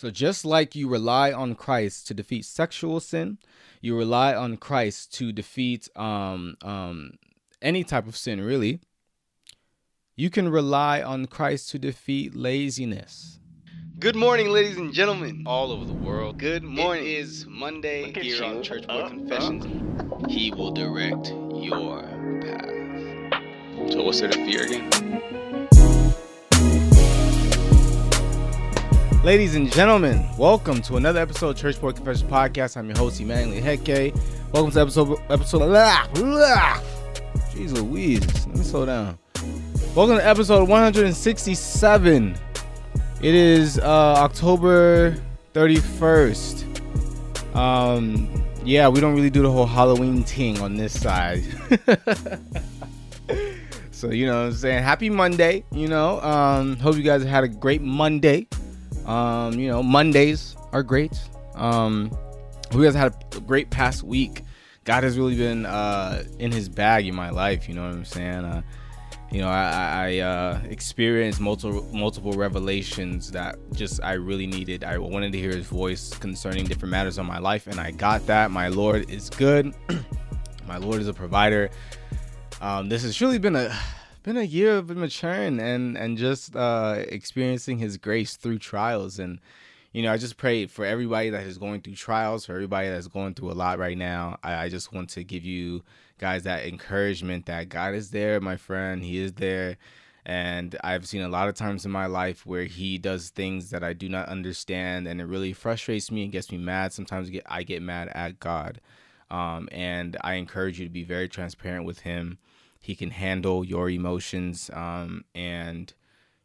So just like you rely on Christ to defeat sexual sin, you rely on Christ to defeat um, um, any type of sin, really. You can rely on Christ to defeat laziness. Good morning, ladies and gentlemen. All over the world. Good morning. It is Monday Look at here on. Church Boy Uh, Confessions. He will direct your path. So what's there to fear again? Ladies and gentlemen, welcome to another episode of Church Boy Confessions Podcast. I'm your host, Emmanuel Heke. Welcome to episode episode. Blah, blah. Jeez Louise, let me slow down. Welcome to episode 167. It is uh, October 31st. Um, yeah, we don't really do the whole Halloween thing on this side. so you know I'm saying happy Monday, you know. Um, hope you guys had a great Monday. Um, you know, Mondays are great. Um, we guys had a great past week. God has really been uh, in His bag in my life. You know what I'm saying? Uh, you know, I, I uh, experienced multiple multiple revelations that just I really needed. I wanted to hear His voice concerning different matters of my life, and I got that. My Lord is good. my Lord is a provider. Um, this has really been a been a year of maturing and and just uh, experiencing His grace through trials. And you know, I just pray for everybody that is going through trials, for everybody that's going through a lot right now. I, I just want to give you guys that encouragement that God is there, my friend. He is there. And I've seen a lot of times in my life where he does things that I do not understand, and it really frustrates me and gets me mad. Sometimes I get, I get mad at God. Um, and I encourage you to be very transparent with him. He can handle your emotions, um, and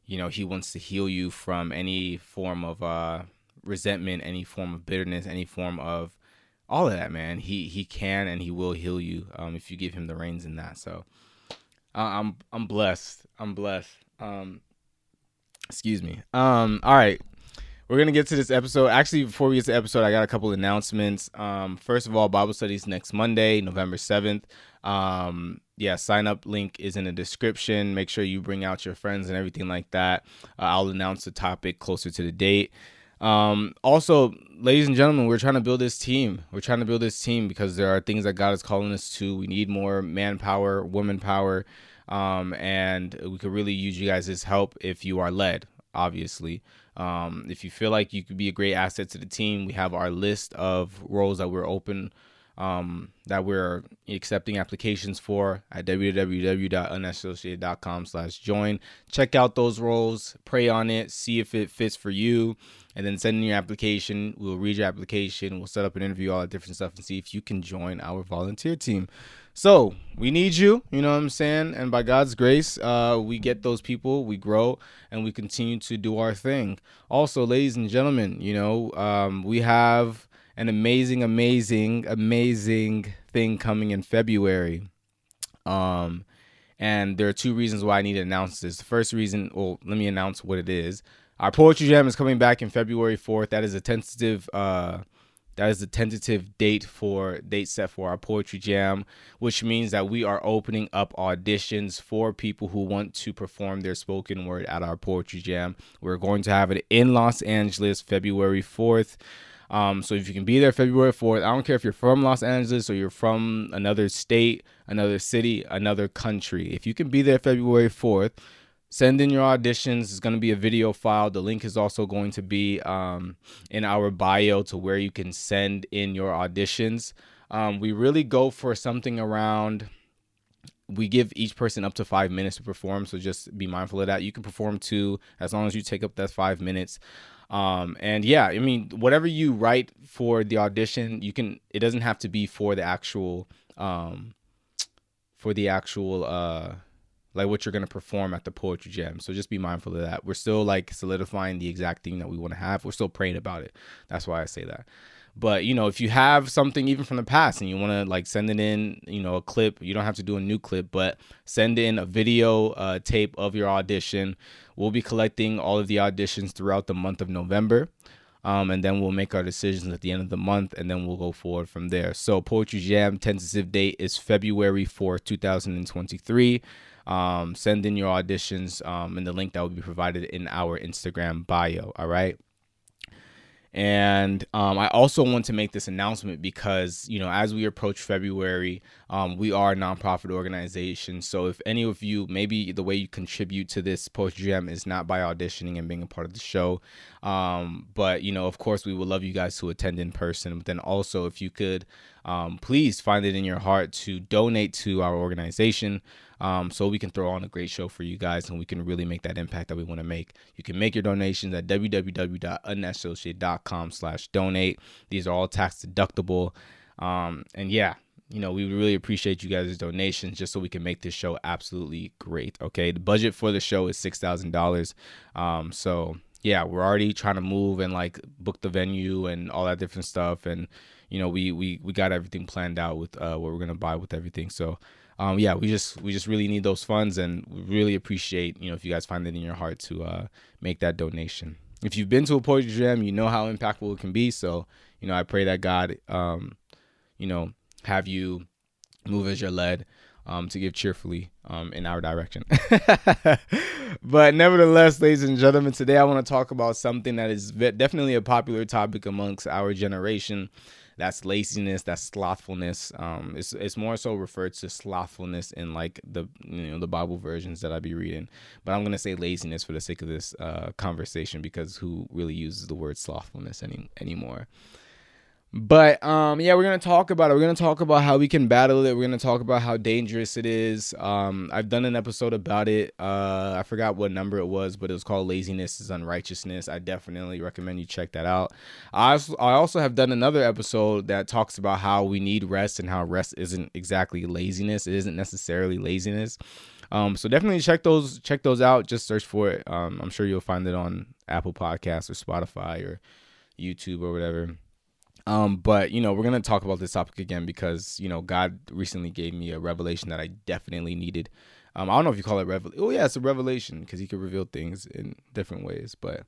you know he wants to heal you from any form of uh, resentment, any form of bitterness, any form of all of that. Man, he he can and he will heal you um, if you give him the reins in that. So uh, I'm I'm blessed. I'm blessed. Um, excuse me. Um, all right. We're gonna get to this episode. Actually, before we get to the episode, I got a couple announcements. Um, first of all, Bible studies next Monday, November seventh. Um, yeah, sign up link is in the description. Make sure you bring out your friends and everything like that. Uh, I'll announce the topic closer to the date. Um, also, ladies and gentlemen, we're trying to build this team. We're trying to build this team because there are things that God is calling us to. We need more manpower, woman power, um, and we could really use you guys' help if you are led. Obviously, um, if you feel like you could be a great asset to the team, we have our list of roles that we're open um, that we're accepting applications for at www.unassociated.com slash join. Check out those roles, pray on it, see if it fits for you, and then send in your application. We'll read your application, we'll set up an interview, all that different stuff, and see if you can join our volunteer team. So we need you, you know what I'm saying? And by God's grace, uh, we get those people, we grow, and we continue to do our thing. Also, ladies and gentlemen, you know, um, we have an amazing, amazing, amazing thing coming in February. Um, and there are two reasons why I need to announce this. The first reason, well, let me announce what it is. Our poetry jam is coming back in February 4th. That is a tentative uh that is the tentative date for date set for our poetry jam, which means that we are opening up auditions for people who want to perform their spoken word at our poetry jam. We're going to have it in Los Angeles February 4th. Um, so if you can be there February 4th, I don't care if you're from Los Angeles or you're from another state, another city, another country. If you can be there February 4th, send in your auditions. It's going to be a video file. The link is also going to be um, in our bio to where you can send in your auditions. Um, we really go for something around we give each person up to five minutes to perform so just be mindful of that you can perform two as long as you take up that five minutes um and yeah i mean whatever you write for the audition you can it doesn't have to be for the actual um for the actual uh like what you're going to perform at the poetry jam. So just be mindful of that. We're still like solidifying the exact thing that we want to have. We're still praying about it. That's why i say that. But you know if you have something even from the past and you want to like send it in you know a clip you don't have to do a new clip but send in a video uh, tape of your audition. We'll be collecting all of the auditions throughout the month of november um, and then we'll make our decisions at the end of the month and then we'll go forward from there. So poetry jam tentative date is february 4th 2023 um, send in your auditions um, in the link that will be provided in our instagram bio all right And um, I also want to make this announcement because, you know, as we approach February, um, we are a nonprofit organization. So if any of you, maybe the way you contribute to this poetry jam is not by auditioning and being a part of the show. Um, but, you know, of course, we would love you guys to attend in person. But then also, if you could, um, please find it in your heart to donate to our organization um, so we can throw on a great show for you guys and we can really make that impact that we want to make. You can make your donations at www.unassociated.com slash donate. These are all tax deductible. Um, and yeah, you know, we really appreciate you guys' donations just so we can make this show absolutely great. Okay. The budget for the show is $6,000. Um, so yeah, we're already trying to move and like book the venue and all that different stuff. And, you know, we, we, we got everything planned out with, uh, what we're going to buy with everything. So, um, yeah, we just we just really need those funds, and we really appreciate you know if you guys find it in your heart to uh, make that donation. If you've been to a poetry jam, you know how impactful it can be. So you know, I pray that God, um, you know, have you move as you're led. Um, to give cheerfully um, in our direction. but nevertheless, ladies and gentlemen, today I want to talk about something that is definitely a popular topic amongst our generation that's laziness, that's slothfulness. Um, it's it's more so referred to slothfulness in like the you know the Bible versions that I be reading, but I'm gonna say laziness for the sake of this uh, conversation because who really uses the word slothfulness any anymore? But um, yeah, we're gonna talk about it. We're gonna talk about how we can battle it. We're gonna talk about how dangerous it is. Um, I've done an episode about it. Uh, I forgot what number it was, but it was called "Laziness is Unrighteousness." I definitely recommend you check that out. I also, have done another episode that talks about how we need rest and how rest isn't exactly laziness. It isn't necessarily laziness. Um, so definitely check those check those out. Just search for it. Um, I'm sure you'll find it on Apple Podcasts or Spotify or YouTube or whatever. Um, but you know, we're gonna talk about this topic again because you know God recently gave me a revelation that I definitely needed. Um, I don't know if you call it revelation. Oh yeah, it's a revelation because He could reveal things in different ways. But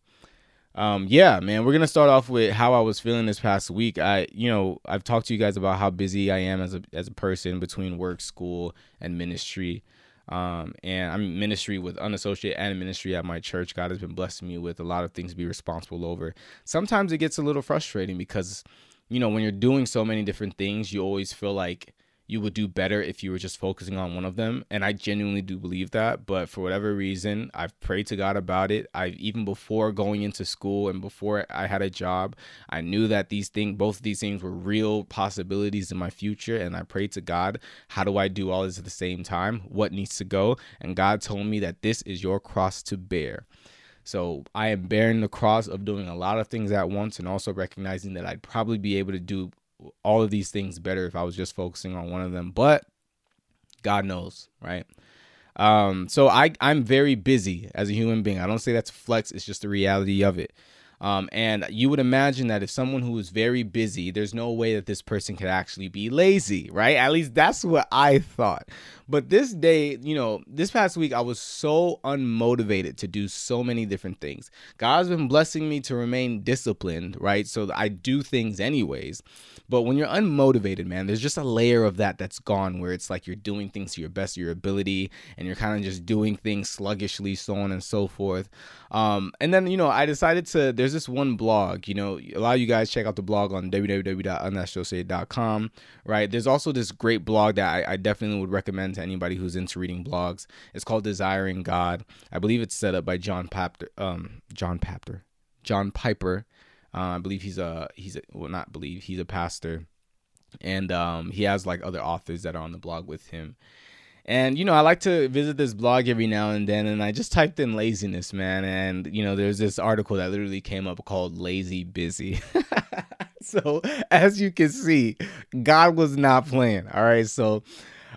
um, yeah, man, we're gonna start off with how I was feeling this past week. I, you know, I've talked to you guys about how busy I am as a as a person between work, school, and ministry. Um, and I'm ministry with unassociated and ministry at my church. God has been blessing me with a lot of things to be responsible over. Sometimes it gets a little frustrating because you know, when you're doing so many different things, you always feel like you would do better if you were just focusing on one of them. And I genuinely do believe that. But for whatever reason, I've prayed to God about it. I've even before going into school and before I had a job, I knew that these things, both of these things were real possibilities in my future. And I prayed to God, how do I do all this at the same time? What needs to go? And God told me that this is your cross to bear. So I am bearing the cross of doing a lot of things at once and also recognizing that I'd probably be able to do all of these things better if I was just focusing on one of them. But God knows, right? Um, so I I'm very busy as a human being. I don't say that's flex, it's just the reality of it. Um, and you would imagine that if someone who is very busy, there's no way that this person could actually be lazy, right? At least that's what I thought. But this day, you know, this past week, I was so unmotivated to do so many different things. God's been blessing me to remain disciplined, right? So I do things anyways. But when you're unmotivated, man, there's just a layer of that that's gone where it's like you're doing things to your best of your ability and you're kind of just doing things sluggishly, so on and so forth. Um, and then, you know, I decided to, there's this one blog, you know, a lot of you guys check out the blog on www.unassociated.com, right? There's also this great blog that I, I definitely would recommend to anybody who's into reading blogs. It's called Desiring God. I believe it's set up by John Papter, um, John Papter, John Piper. Uh, I believe he's a he's a, well not believe he's a pastor, and um, he has like other authors that are on the blog with him. And you know, I like to visit this blog every now and then, and I just typed in laziness, man, and you know, there's this article that literally came up called "Lazy Busy." so as you can see, God was not playing. All right, so.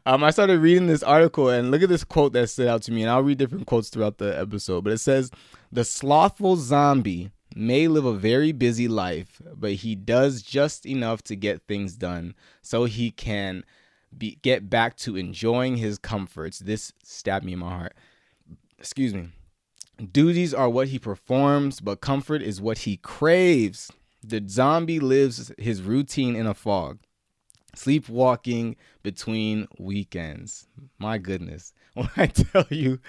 Um, I started reading this article and look at this quote that stood out to me, and I'll read different quotes throughout the episode. But it says, "The slothful zombie may live a very busy life, but he does just enough to get things done so he can be, get back to enjoying his comforts. This stabbed me in my heart. Excuse me. Duties are what he performs, but comfort is what he craves. The zombie lives his routine in a fog, sleepwalking between weekends. My goodness. When I tell you,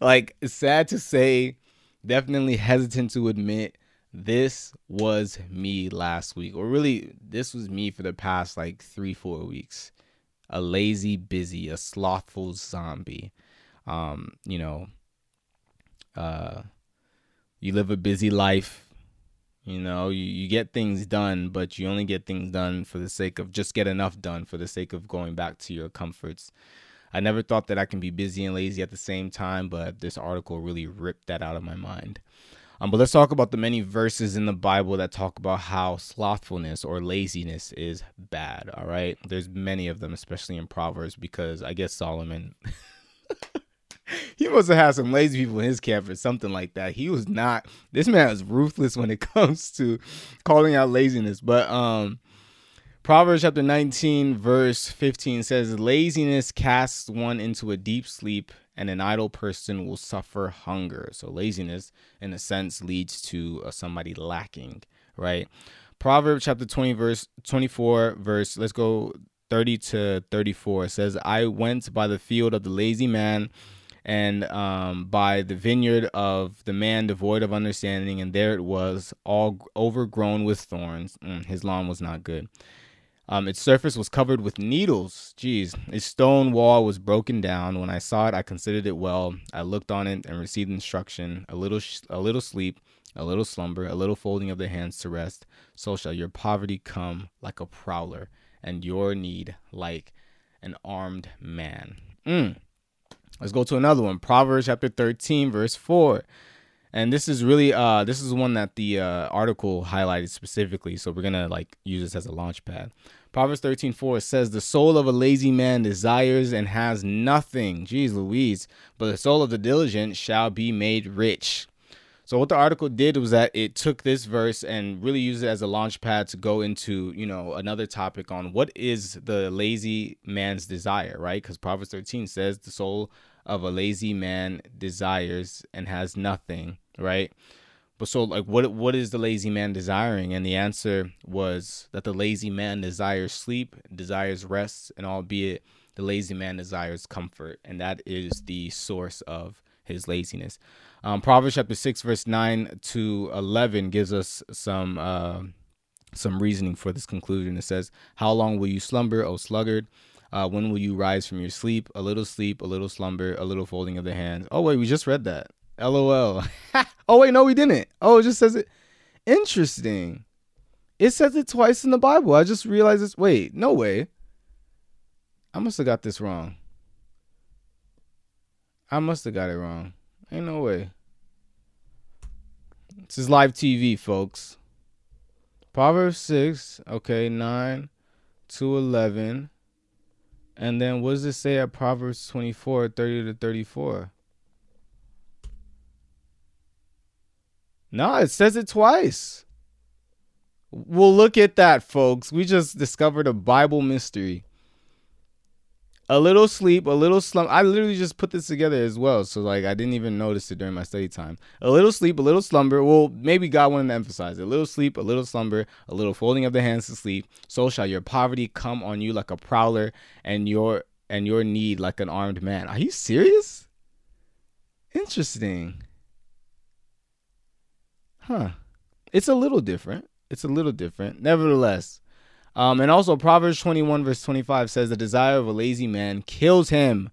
like, sad to say, definitely hesitant to admit this was me last week, or really, this was me for the past like three, four weeks. A lazy, busy, a slothful zombie. Um, you know, uh, you live a busy life. You know, you, you get things done, but you only get things done for the sake of just get enough done for the sake of going back to your comforts. I never thought that I can be busy and lazy at the same time, but this article really ripped that out of my mind. Um, but let's talk about the many verses in the Bible that talk about how slothfulness or laziness is bad. All right. There's many of them, especially in Proverbs, because I guess Solomon. he must have had some lazy people in his camp or something like that. He was not. This man is ruthless when it comes to calling out laziness. But um, Proverbs chapter 19, verse 15 says, Laziness casts one into a deep sleep, and an idle person will suffer hunger. So, laziness, in a sense, leads to uh, somebody lacking, right? Proverbs chapter 20, verse 24, verse, let's go 30 to 34 says, I went by the field of the lazy man and um, by the vineyard of the man devoid of understanding, and there it was, all overgrown with thorns. Mm, his lawn was not good. Um, its surface was covered with needles. Jeez, its stone wall was broken down. When I saw it, I considered it well. I looked on it and received instruction: a little, sh- a little sleep, a little slumber, a little folding of the hands to rest. So shall your poverty come like a prowler, and your need like an armed man. Mm. Let's go to another one. Proverbs chapter 13, verse 4 and this is really uh this is one that the uh, article highlighted specifically so we're gonna like use this as a launch pad proverbs 13 4 says the soul of a lazy man desires and has nothing. Jeez louise. But the soul of the diligent shall be made rich. So what the article did was that it took this verse and really used it as a launch pad to go into you know another topic on what is the lazy man's desire right? Because proverbs 13 says the soul of a lazy man desires and has nothing, right? But so like what what is the lazy man desiring? And the answer was that the lazy man desires sleep, desires rest, and albeit the lazy man desires comfort, and that is the source of his laziness. Um, Proverbs chapter six, verse nine to eleven gives us some uh, some reasoning for this conclusion. It says, "How long will you slumber, O sluggard? Uh, when will you rise from your sleep? A little sleep, a little slumber, a little folding of the hands. Oh, wait, we just read that. LOL. oh, wait, no, we didn't. Oh, it just says it. Interesting. It says it twice in the Bible. I just realized this. Wait, no way. I must have got this wrong. I must have got it wrong. Ain't no way. This is live TV, folks. Proverbs 6, okay, 9 to 11. And then what does it say at Proverbs 24, 30 to 34? No, it says it twice. Well, look at that, folks. We just discovered a Bible mystery a little sleep, a little slump. I literally just put this together as well. So like I didn't even notice it during my study time. A little sleep, a little slumber. Well, maybe God wanted to emphasize it. A little sleep, a little slumber, a little folding of the hands to sleep. So shall your poverty come on you like a prowler, and your and your need like an armed man. Are you serious? Interesting. Huh. It's a little different. It's a little different. Nevertheless, um, and also Proverbs 21 verse 25 says the desire of a lazy man kills him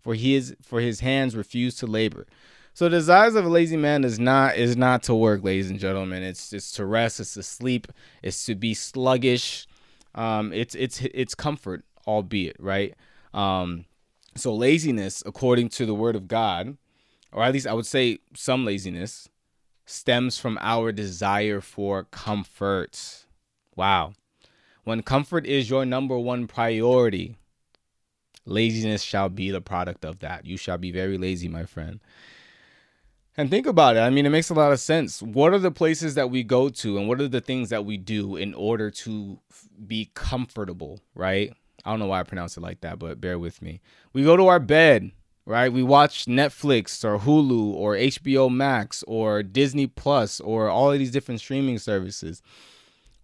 for he is for his hands refuse to labor. So the desires of a lazy man is not is not to work, ladies and gentlemen. It's it's to rest, it's to sleep, it's to be sluggish. Um, it's it's it's comfort, albeit right. Um, so laziness, according to the word of God, or at least I would say some laziness, stems from our desire for comfort. Wow. When comfort is your number one priority, laziness shall be the product of that. You shall be very lazy, my friend. And think about it. I mean, it makes a lot of sense. What are the places that we go to and what are the things that we do in order to be comfortable, right? I don't know why I pronounce it like that, but bear with me. We go to our bed, right? We watch Netflix or Hulu or HBO Max or Disney Plus or all of these different streaming services.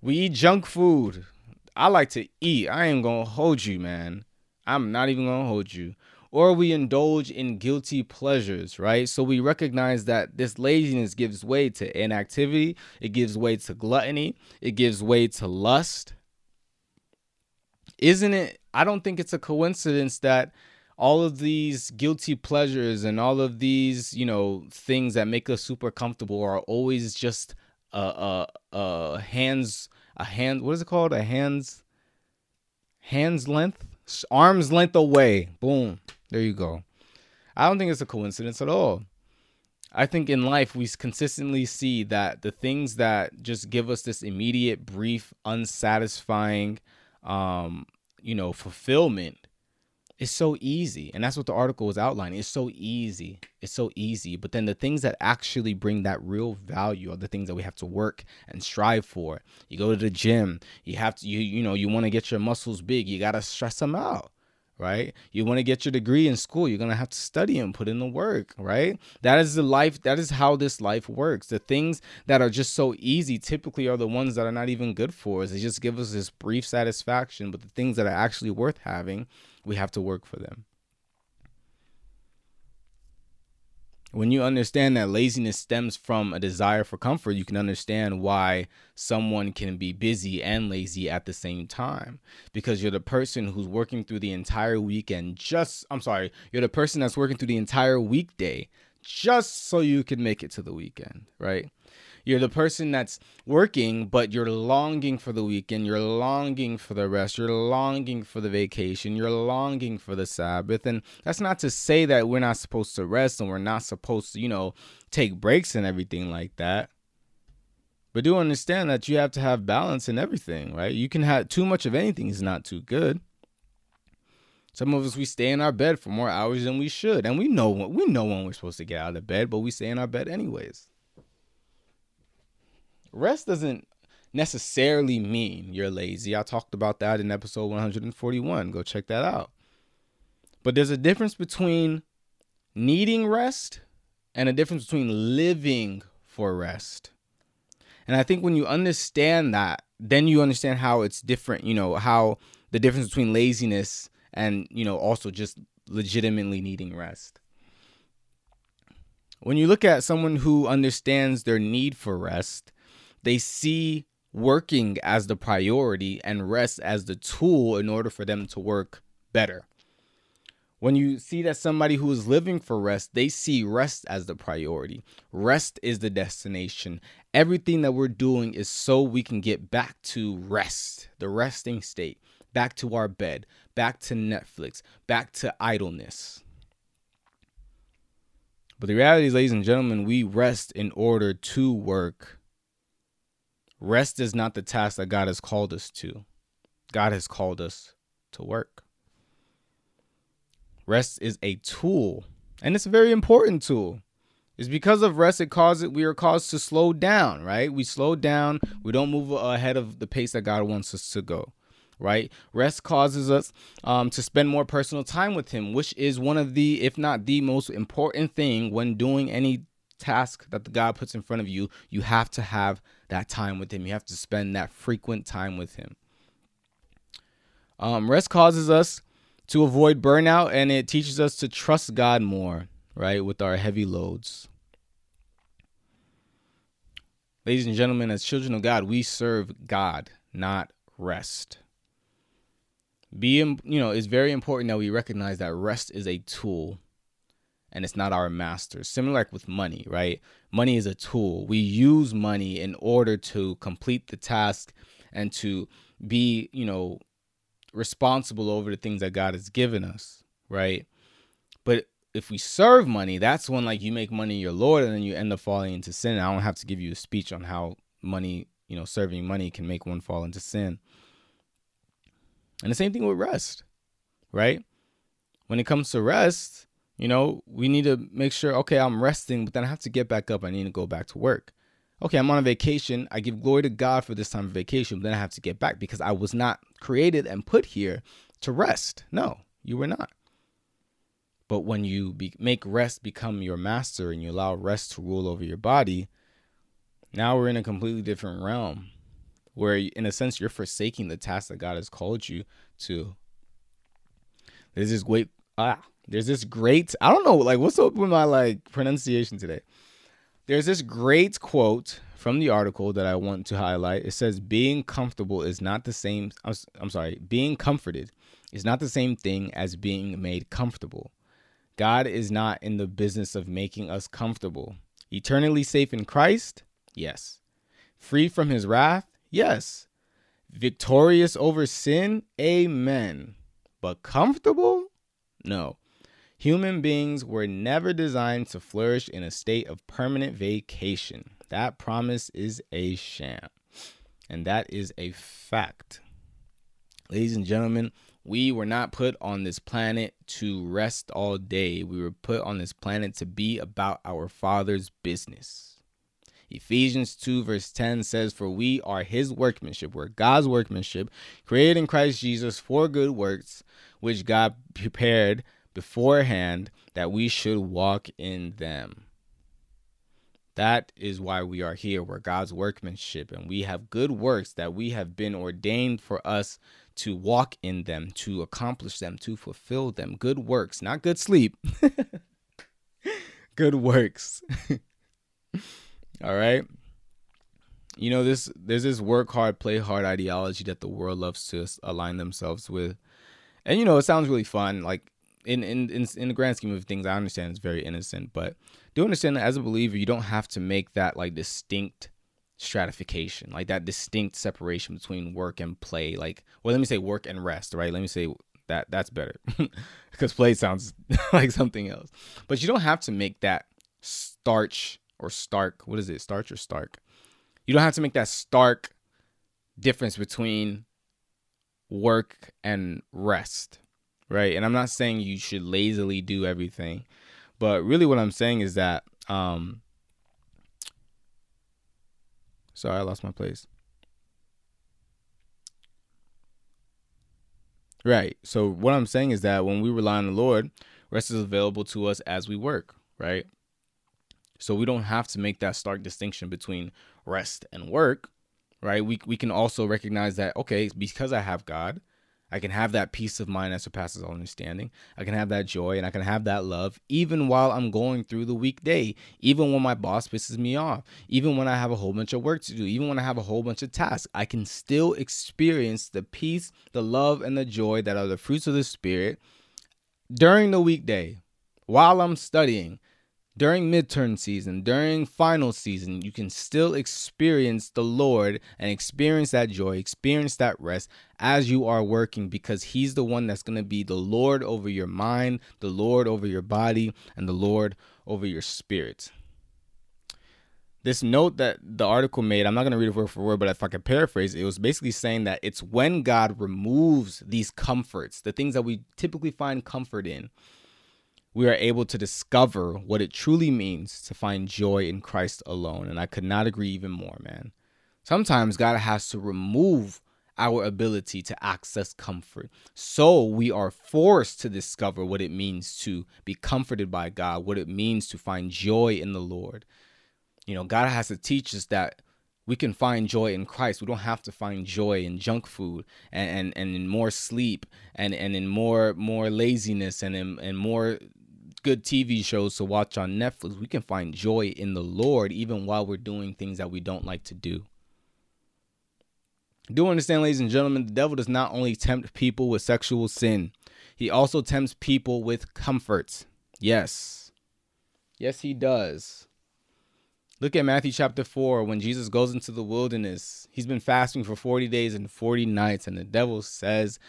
We eat junk food, I like to eat. I ain't gonna hold you, man. I'm not even gonna hold you. or we indulge in guilty pleasures, right? So we recognize that this laziness gives way to inactivity, it gives way to gluttony, it gives way to lust. Isn't it? I don't think it's a coincidence that all of these guilty pleasures and all of these, you know, things that make us super comfortable are always just a a, a hands a hand what is it called? A hands hands length, arm's length away. Boom. There you go. I don't think it's a coincidence at all. I think in life we consistently see that the things that just give us this immediate, brief, unsatisfying, um, you know, fulfillment it's so easy. And that's what the article was outlining. It's so easy. It's so easy. But then the things that actually bring that real value are the things that we have to work and strive for. You go to the gym, you have to you you know, you want to get your muscles big, you got to stress them out. Right? You want to get your degree in school, you're going to have to study and put in the work, right? That is the life, that is how this life works. The things that are just so easy typically are the ones that are not even good for us. They just give us this brief satisfaction, but the things that are actually worth having we have to work for them. When you understand that laziness stems from a desire for comfort, you can understand why someone can be busy and lazy at the same time. Because you're the person who's working through the entire weekend, just, I'm sorry, you're the person that's working through the entire weekday just so you can make it to the weekend, right? You're the person that's working, but you're longing for the weekend. You're longing for the rest. You're longing for the vacation. You're longing for the Sabbath. And that's not to say that we're not supposed to rest and we're not supposed to, you know, take breaks and everything like that. But do understand that you have to have balance in everything, right? You can have too much of anything is not too good. Some of us we stay in our bed for more hours than we should, and we know we know when we're supposed to get out of bed, but we stay in our bed anyways rest doesn't necessarily mean you're lazy. I talked about that in episode 141. Go check that out. But there's a difference between needing rest and a difference between living for rest. And I think when you understand that, then you understand how it's different, you know, how the difference between laziness and, you know, also just legitimately needing rest. When you look at someone who understands their need for rest, they see working as the priority and rest as the tool in order for them to work better. When you see that somebody who is living for rest, they see rest as the priority. Rest is the destination. Everything that we're doing is so we can get back to rest, the resting state, back to our bed, back to Netflix, back to idleness. But the reality is, ladies and gentlemen, we rest in order to work Rest is not the task that God has called us to. God has called us to work. Rest is a tool, and it's a very important tool. It's because of rest it causes we are caused to slow down, right? We slow down, we don't move ahead of the pace that God wants us to go right? Rest causes us um, to spend more personal time with Him, which is one of the, if not the most important thing when doing any task that the God puts in front of you. You have to have that time with Him. You have to spend that frequent time with Him. Um, rest causes us to avoid burnout and it teaches us to trust God more, right, with our heavy loads. Ladies and gentlemen, as children of God, we serve God, not rest. Be, you know, it's very important that we recognize that rest is a tool and it's not our master. Similar like with money, right? Money is a tool. We use money in order to complete the task and to be, you know, responsible over the things that God has given us, right? But if we serve money, that's when like you make money your Lord and then you end up falling into sin. I don't have to give you a speech on how money, you know, serving money can make one fall into sin. And the same thing with rest, right? When it comes to rest, you know, we need to make sure, okay, I'm resting, but then I have to get back up. I need to go back to work. Okay, I'm on a vacation. I give glory to God for this time of vacation, but then I have to get back because I was not created and put here to rest. No, you were not. But when you be, make rest become your master and you allow rest to rule over your body, now we're in a completely different realm where, in a sense, you're forsaking the task that God has called you to. There's this great ah, There's this great, I don't know, like what's up with my like pronunciation today? There's this great quote from the article that I want to highlight. It says, Being comfortable is not the same, I'm, sorry, being comforted is not the same thing as being made comfortable. God is not in the business of making us comfortable. Eternally safe in Christ? Yes. Free from his wrath? Yes. Victorious over sin? Amen. But comfortable? No. Human beings were never designed to flourish in a state of permanent vacation. That promise is a sham. And that is a fact. Ladies and gentlemen, we were not put on this planet to rest all day. We were put on this planet to be about our Father's business. Ephesians 2, verse 10 says, For we are his workmanship, we're God's workmanship, created in Christ Jesus for good works, which God prepared beforehand that we should walk in them. That is why we are here. We're God's workmanship, and we have good works that we have been ordained for us to walk in them, to accomplish them, to fulfill them. Good works, not good sleep. good works. All right. You know this. There's this work hard, play hard ideology that the world loves to align themselves with, and you know it sounds really fun. Like in, in in in the grand scheme of things, I understand it's very innocent, but do understand that as a believer, you don't have to make that like distinct stratification, like that distinct separation between work and play. Like, well, let me say work and rest, right? Let me say that that's better because play sounds like something else. But you don't have to make that starch or stark. What is it? Starch or stark? You don't have to make that stark difference between work and rest right? And I'm not saying you should lazily do everything, but really what I'm saying is that um sorry, I lost my place. Right. So what I'm saying is that when we rely on the Lord, rest is available to us as we work, right? So we don't have to make that stark distinction between rest and work, right? We we can also recognize that okay, because I have God, I can have that peace of mind that surpasses all understanding. I can have that joy and I can have that love even while I'm going through the weekday, even when my boss pisses me off, even when I have a whole bunch of work to do, even when I have a whole bunch of tasks. I can still experience the peace, the love, and the joy that are the fruits of the Spirit during the weekday while I'm studying, during midterm season, during final season, you can still experience the Lord and experience that joy, experience that rest as you are working because He's the one that's going to be the Lord over your mind, the Lord over your body, and the Lord over your spirit. This note that the article made, I'm not going to read it word for word, but if I could paraphrase, it was basically saying that it's when God removes these comforts, the things that we typically find comfort in we are able to discover what it truly means to find joy in Christ alone. And I could not agree even more, man. Sometimes God has to remove our ability to access comfort. So we are forced to discover what it means to be comforted by God, what it means to find joy in the Lord. You know, God has to teach us that we can find joy in Christ. We don't have to find joy in junk food and, and, and in more sleep and, and in more more laziness and in, and more good TV shows to watch on Netflix, we can find joy in the Lord even while we're doing things that we don't like to do. Do understand, ladies and gentlemen, the devil does not only tempt people with sexual sin, he also tempts people with comforts. Yes. Yes, he does. Look at Matthew chapter 4 when Jesus goes into the wilderness. He's been fasting for 40 days and 40 nights, and the devil says,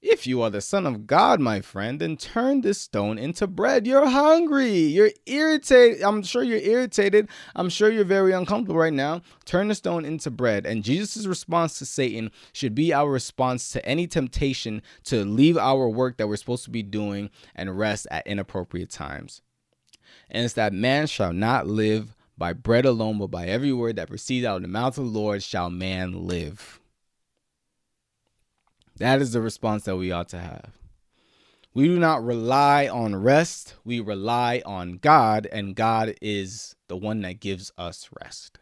if you are the Son of God, my friend, then turn this stone into bread. You're hungry. You're irritated. I'm sure you're irritated. I'm sure you're very uncomfortable right now. Turn the stone into bread. And Jesus' response to Satan should be our response to any temptation to leave our work that we're supposed to be doing and rest at inappropriate times. And it's that man shall not live by bread alone, but by every word that proceeds out of the mouth of the Lord shall man live. That is the response that we ought to have. We do not rely on rest, we rely on God, and God is the one that gives us rest.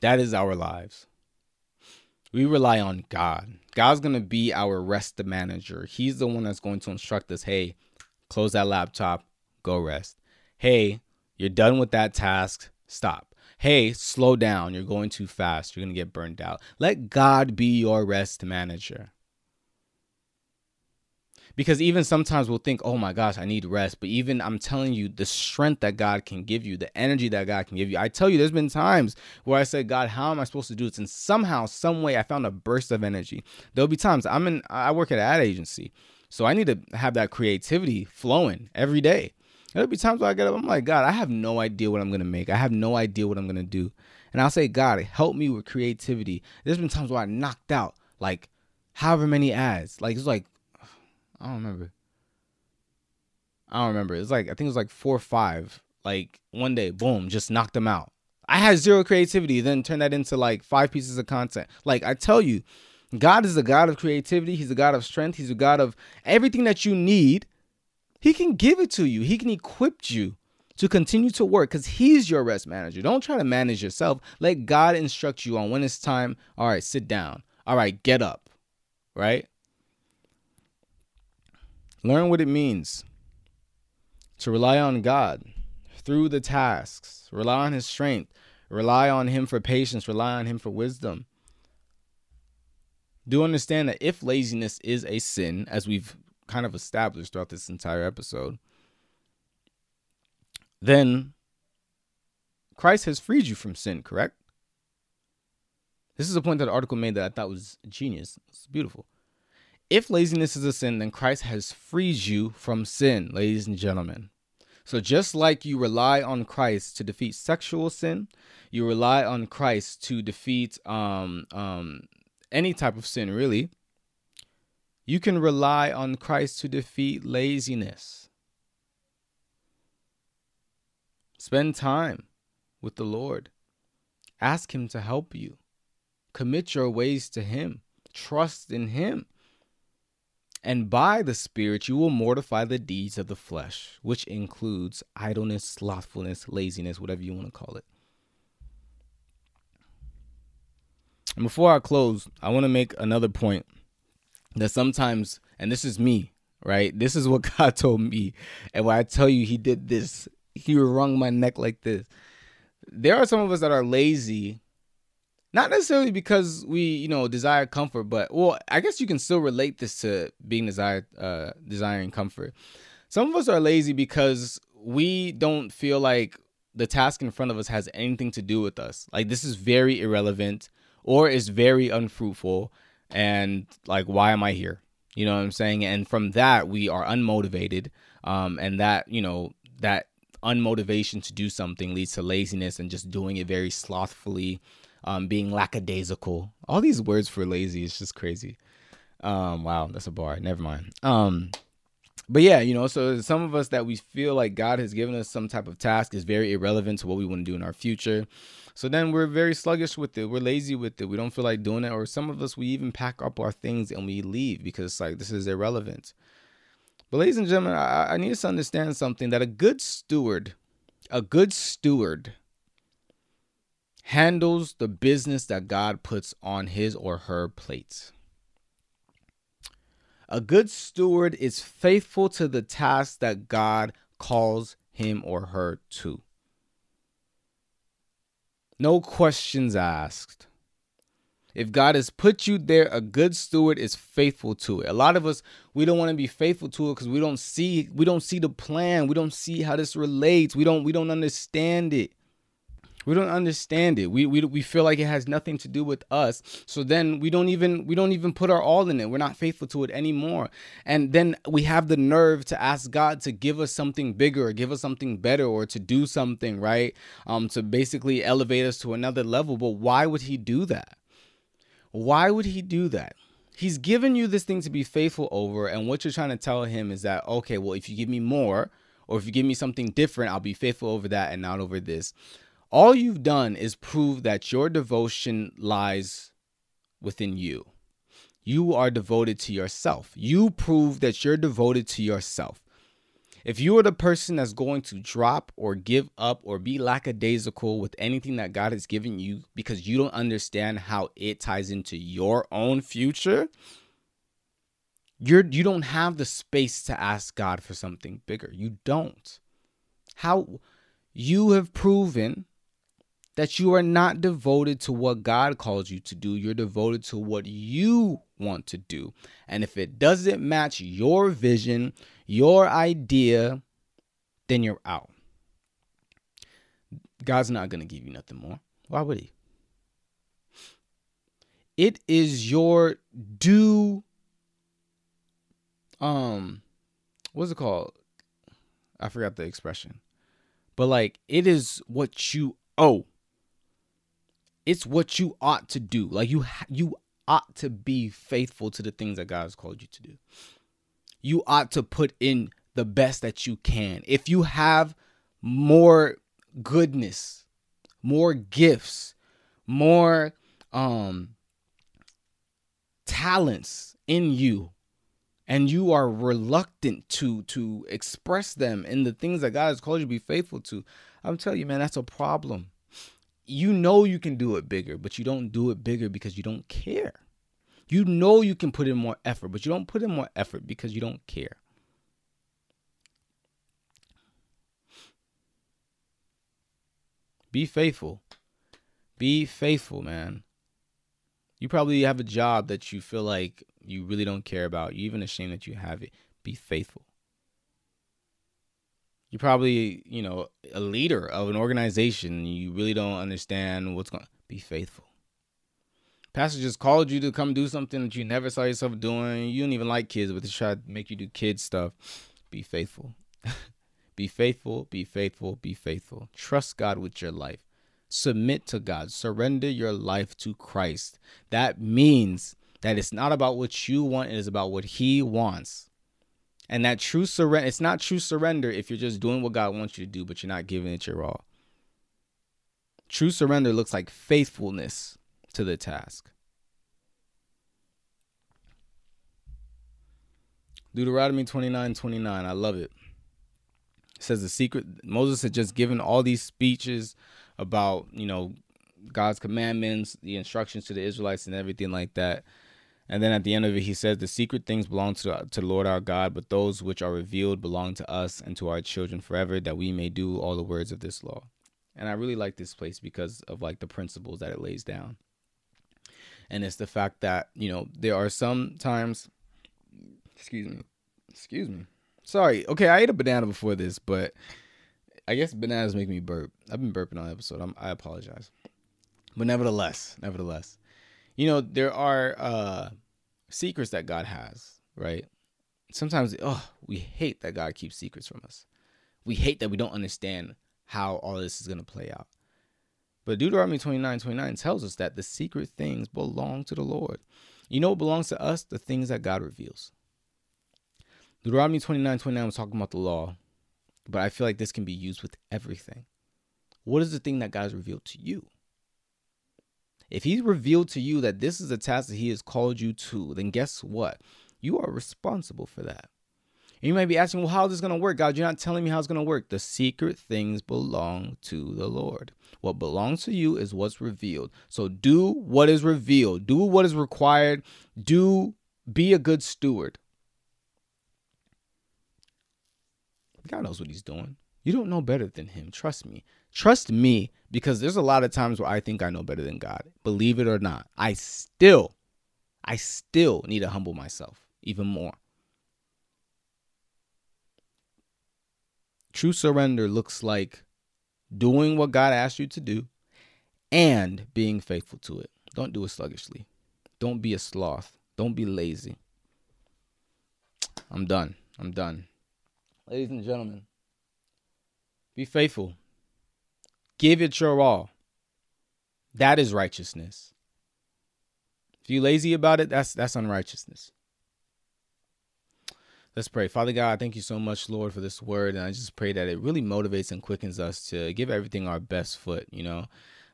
That is our lives. We rely on God. God's going to be our rest manager. He's the one that's going to instruct us hey, close that laptop, go rest. Hey, you're done with that task, stop. Hey, slow down. You're going too fast. You're going to get burned out. Let God be your rest manager. Because even sometimes we'll think, oh my gosh, I need rest. But even I'm telling you, the strength that God can give you, the energy that God can give you. I tell you, there's been times where I said, God, how am I supposed to do this? And somehow, some way, I found a burst of energy. There'll be times I'm in, I work at an ad agency. So I need to have that creativity flowing every day. There'll be times where I get up, I'm like, God, I have no idea what I'm gonna make. I have no idea what I'm gonna do. And I'll say, God, help me with creativity. There's been times where I knocked out like however many ads. Like it's like I don't remember. I don't remember. It's like I think it was like four or five. Like one day, boom, just knocked them out. I had zero creativity, then turned that into like five pieces of content. Like I tell you, God is a God of creativity. He's a God of strength. He's a God of everything that you need. He can give it to you. He can equip you to continue to work because he's your rest manager. Don't try to manage yourself. Let God instruct you on when it's time. All right, sit down. All right, get up. Right? Learn what it means to rely on God through the tasks, rely on His strength, rely on Him for patience, rely on Him for wisdom. Do understand that if laziness is a sin, as we've kind of established throughout this entire episode, then Christ has freed you from sin, correct? This is a point that the article made that I thought was genius. It's beautiful. If laziness is a sin, then Christ has freed you from sin, ladies and gentlemen. So just like you rely on Christ to defeat sexual sin, you rely on Christ to defeat um, um, any type of sin, really. You can rely on Christ to defeat laziness. Spend time with the Lord. Ask Him to help you. Commit your ways to Him. Trust in Him. And by the Spirit you will mortify the deeds of the flesh, which includes idleness, slothfulness, laziness, whatever you want to call it. And before I close, I want to make another point that sometimes, and this is me, right? This is what God told me. And when I tell you he did this, he wrung my neck like this. There are some of us that are lazy not necessarily because we you know desire comfort but well i guess you can still relate this to being desired uh desiring comfort some of us are lazy because we don't feel like the task in front of us has anything to do with us like this is very irrelevant or is very unfruitful and like why am i here you know what i'm saying and from that we are unmotivated um and that you know that unmotivation to do something leads to laziness and just doing it very slothfully um, being lackadaisical. All these words for lazy is just crazy. Um, wow, that's a bar. Never mind. Um, but yeah, you know, so some of us that we feel like God has given us some type of task is very irrelevant to what we want to do in our future. So then we're very sluggish with it. We're lazy with it. We don't feel like doing it. Or some of us, we even pack up our things and we leave because like this is irrelevant. But ladies and gentlemen, I, I need us to understand something that a good steward, a good steward handles the business that God puts on his or her plate. A good steward is faithful to the task that God calls him or her to. No questions asked. If God has put you there, a good steward is faithful to it. A lot of us we don't want to be faithful to it because we don't see we don't see the plan. We don't see how this relates. We don't we don't understand it. We don't understand it. We, we we feel like it has nothing to do with us. So then we don't even we don't even put our all in it. We're not faithful to it anymore. And then we have the nerve to ask God to give us something bigger or give us something better or to do something, right? Um to basically elevate us to another level. But why would he do that? Why would he do that? He's given you this thing to be faithful over and what you're trying to tell him is that okay, well if you give me more or if you give me something different, I'll be faithful over that and not over this. All you've done is prove that your devotion lies within you. You are devoted to yourself. You prove that you're devoted to yourself. If you are the person that's going to drop or give up or be lackadaisical with anything that God has given you because you don't understand how it ties into your own future, you're you don't have the space to ask God for something bigger. You don't. How you have proven that you are not devoted to what God calls you to do. You're devoted to what you want to do. And if it doesn't match your vision, your idea, then you're out. God's not going to give you nothing more. Why would He? It is your due um what's it called? I forgot the expression. But like it is what you owe. It's what you ought to do. Like you you ought to be faithful to the things that God has called you to do. You ought to put in the best that you can. If you have more goodness, more gifts, more um talents in you and you are reluctant to to express them in the things that God has called you to be faithful to, I'm telling you, man, that's a problem. You know you can do it bigger, but you don't do it bigger because you don't care. You know you can put in more effort, but you don't put in more effort because you don't care. Be faithful. Be faithful, man. You probably have a job that you feel like you really don't care about. You're even ashamed that you have it. Be faithful. You're probably, you know, a leader of an organization. You really don't understand what's going. Be faithful. Pastor just called you to come do something that you never saw yourself doing. You don't even like kids, but they try to make you do kid stuff. Be faithful. be faithful. Be faithful. Be faithful. Trust God with your life. Submit to God. Surrender your life to Christ. That means that it's not about what you want, it is about what He wants. And that true surrender, it's not true surrender if you're just doing what God wants you to do, but you're not giving it your all. True surrender looks like faithfulness to the task. Deuteronomy 29 29. I love it. It says the secret Moses had just given all these speeches about, you know, God's commandments, the instructions to the Israelites and everything like that. And then at the end of it, he says, The secret things belong to, to the Lord our God, but those which are revealed belong to us and to our children forever, that we may do all the words of this law. And I really like this place because of like the principles that it lays down. And it's the fact that, you know, there are some times, excuse me, excuse me. Sorry. Okay, I ate a banana before this, but I guess bananas make me burp. I've been burping all episode. I'm, I apologize. But nevertheless, nevertheless, you know, there are uh secrets that God has, right? Sometimes oh, we hate that God keeps secrets from us. We hate that we don't understand how all this is going to play out. But Deuteronomy 29 29 tells us that the secret things belong to the Lord. You know what belongs to us? The things that God reveals. Deuteronomy 29 29 was talking about the law, but I feel like this can be used with everything. What is the thing that God has revealed to you? If He's revealed to you that this is a task that He has called you to, then guess what? You are responsible for that. And you might be asking, well, how is this going to work? God, you're not telling me how it's going to work. The secret things belong to the Lord. What belongs to you is what's revealed. So do what is revealed, do what is required, do be a good steward. God knows what he's doing. You don't know better than him. Trust me. Trust me because there's a lot of times where I think I know better than God. Believe it or not, I still, I still need to humble myself even more. True surrender looks like doing what God asked you to do and being faithful to it. Don't do it sluggishly. Don't be a sloth. Don't be lazy. I'm done. I'm done. Ladies and gentlemen, be faithful. Give it your all. That is righteousness. If you're lazy about it, that's that's unrighteousness. Let's pray. Father God, thank you so much, Lord, for this word. And I just pray that it really motivates and quickens us to give everything our best foot, you know.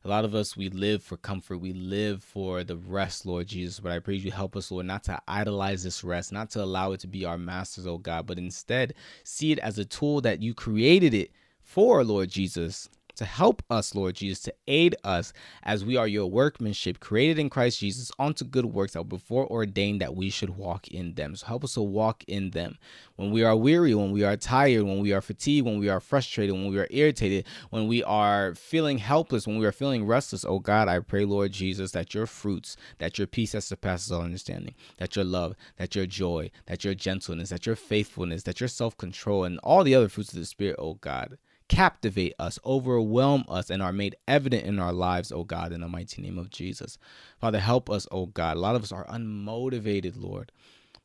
A lot of us, we live for comfort. We live for the rest, Lord Jesus. But I pray you help us, Lord, not to idolize this rest, not to allow it to be our masters, oh God, but instead see it as a tool that you created it for, Lord Jesus to help us, Lord Jesus, to aid us as we are your workmanship, created in Christ Jesus, unto good works that before ordained that we should walk in them. So help us to walk in them. When we are weary, when we are tired, when we are fatigued, when we are frustrated, when we are irritated, when we are feeling helpless, when we are feeling restless, oh God, I pray, Lord Jesus, that your fruits, that your peace that surpasses all understanding, that your love, that your joy, that your gentleness, that your faithfulness, that your self control, and all the other fruits of the Spirit, oh God captivate us, overwhelm us, and are made evident in our lives, oh God, in the mighty name of Jesus. Father, help us, oh God. A lot of us are unmotivated, Lord.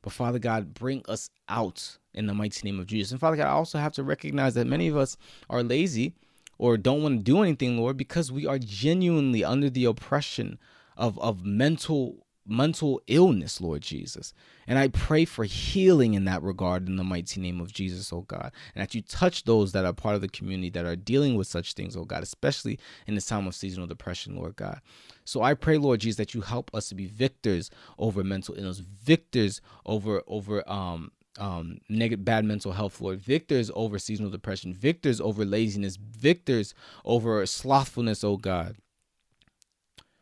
But Father God, bring us out in the mighty name of Jesus. And Father God, I also have to recognize that many of us are lazy or don't want to do anything, Lord, because we are genuinely under the oppression of, of mental mental illness, Lord Jesus. And I pray for healing in that regard in the mighty name of Jesus, oh God. And that you touch those that are part of the community that are dealing with such things, oh God, especially in this time of seasonal depression, Lord God. So I pray, Lord Jesus, that you help us to be victors over mental illness, victors over over um um negative bad mental health lord victors over seasonal depression victors over laziness victors over slothfulness oh god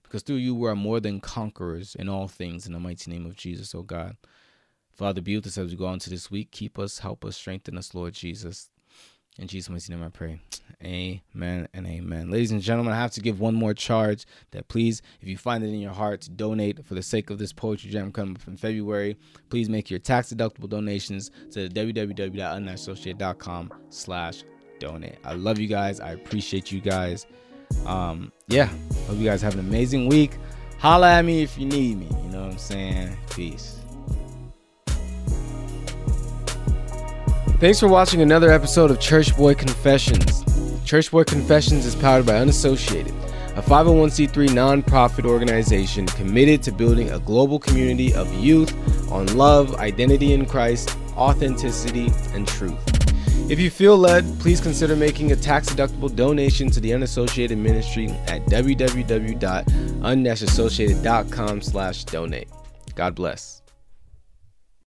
because through you we are more than conquerors in all things in the mighty name of Jesus, oh God. Father, be with us as we go on to this week. Keep us, help us, strengthen us, Lord Jesus. In Jesus' mighty name I pray. Amen and amen. Ladies and gentlemen, I have to give one more charge that please, if you find it in your heart to donate for the sake of this poetry jam coming up in February, please make your tax deductible donations to www.unassociated.com slash donate. I love you guys. I appreciate you guys um, yeah, hope you guys have an amazing week. Holla at me if you need me. You know what I'm saying? Peace. Thanks for watching another episode of Church Boy Confessions. Church Boy Confessions is powered by Unassociated, a 501c3 nonprofit organization committed to building a global community of youth on love, identity in Christ, authenticity, and truth. If you feel led, please consider making a tax-deductible donation to the Unassociated Ministry at www.unassociated.com slash donate. God bless.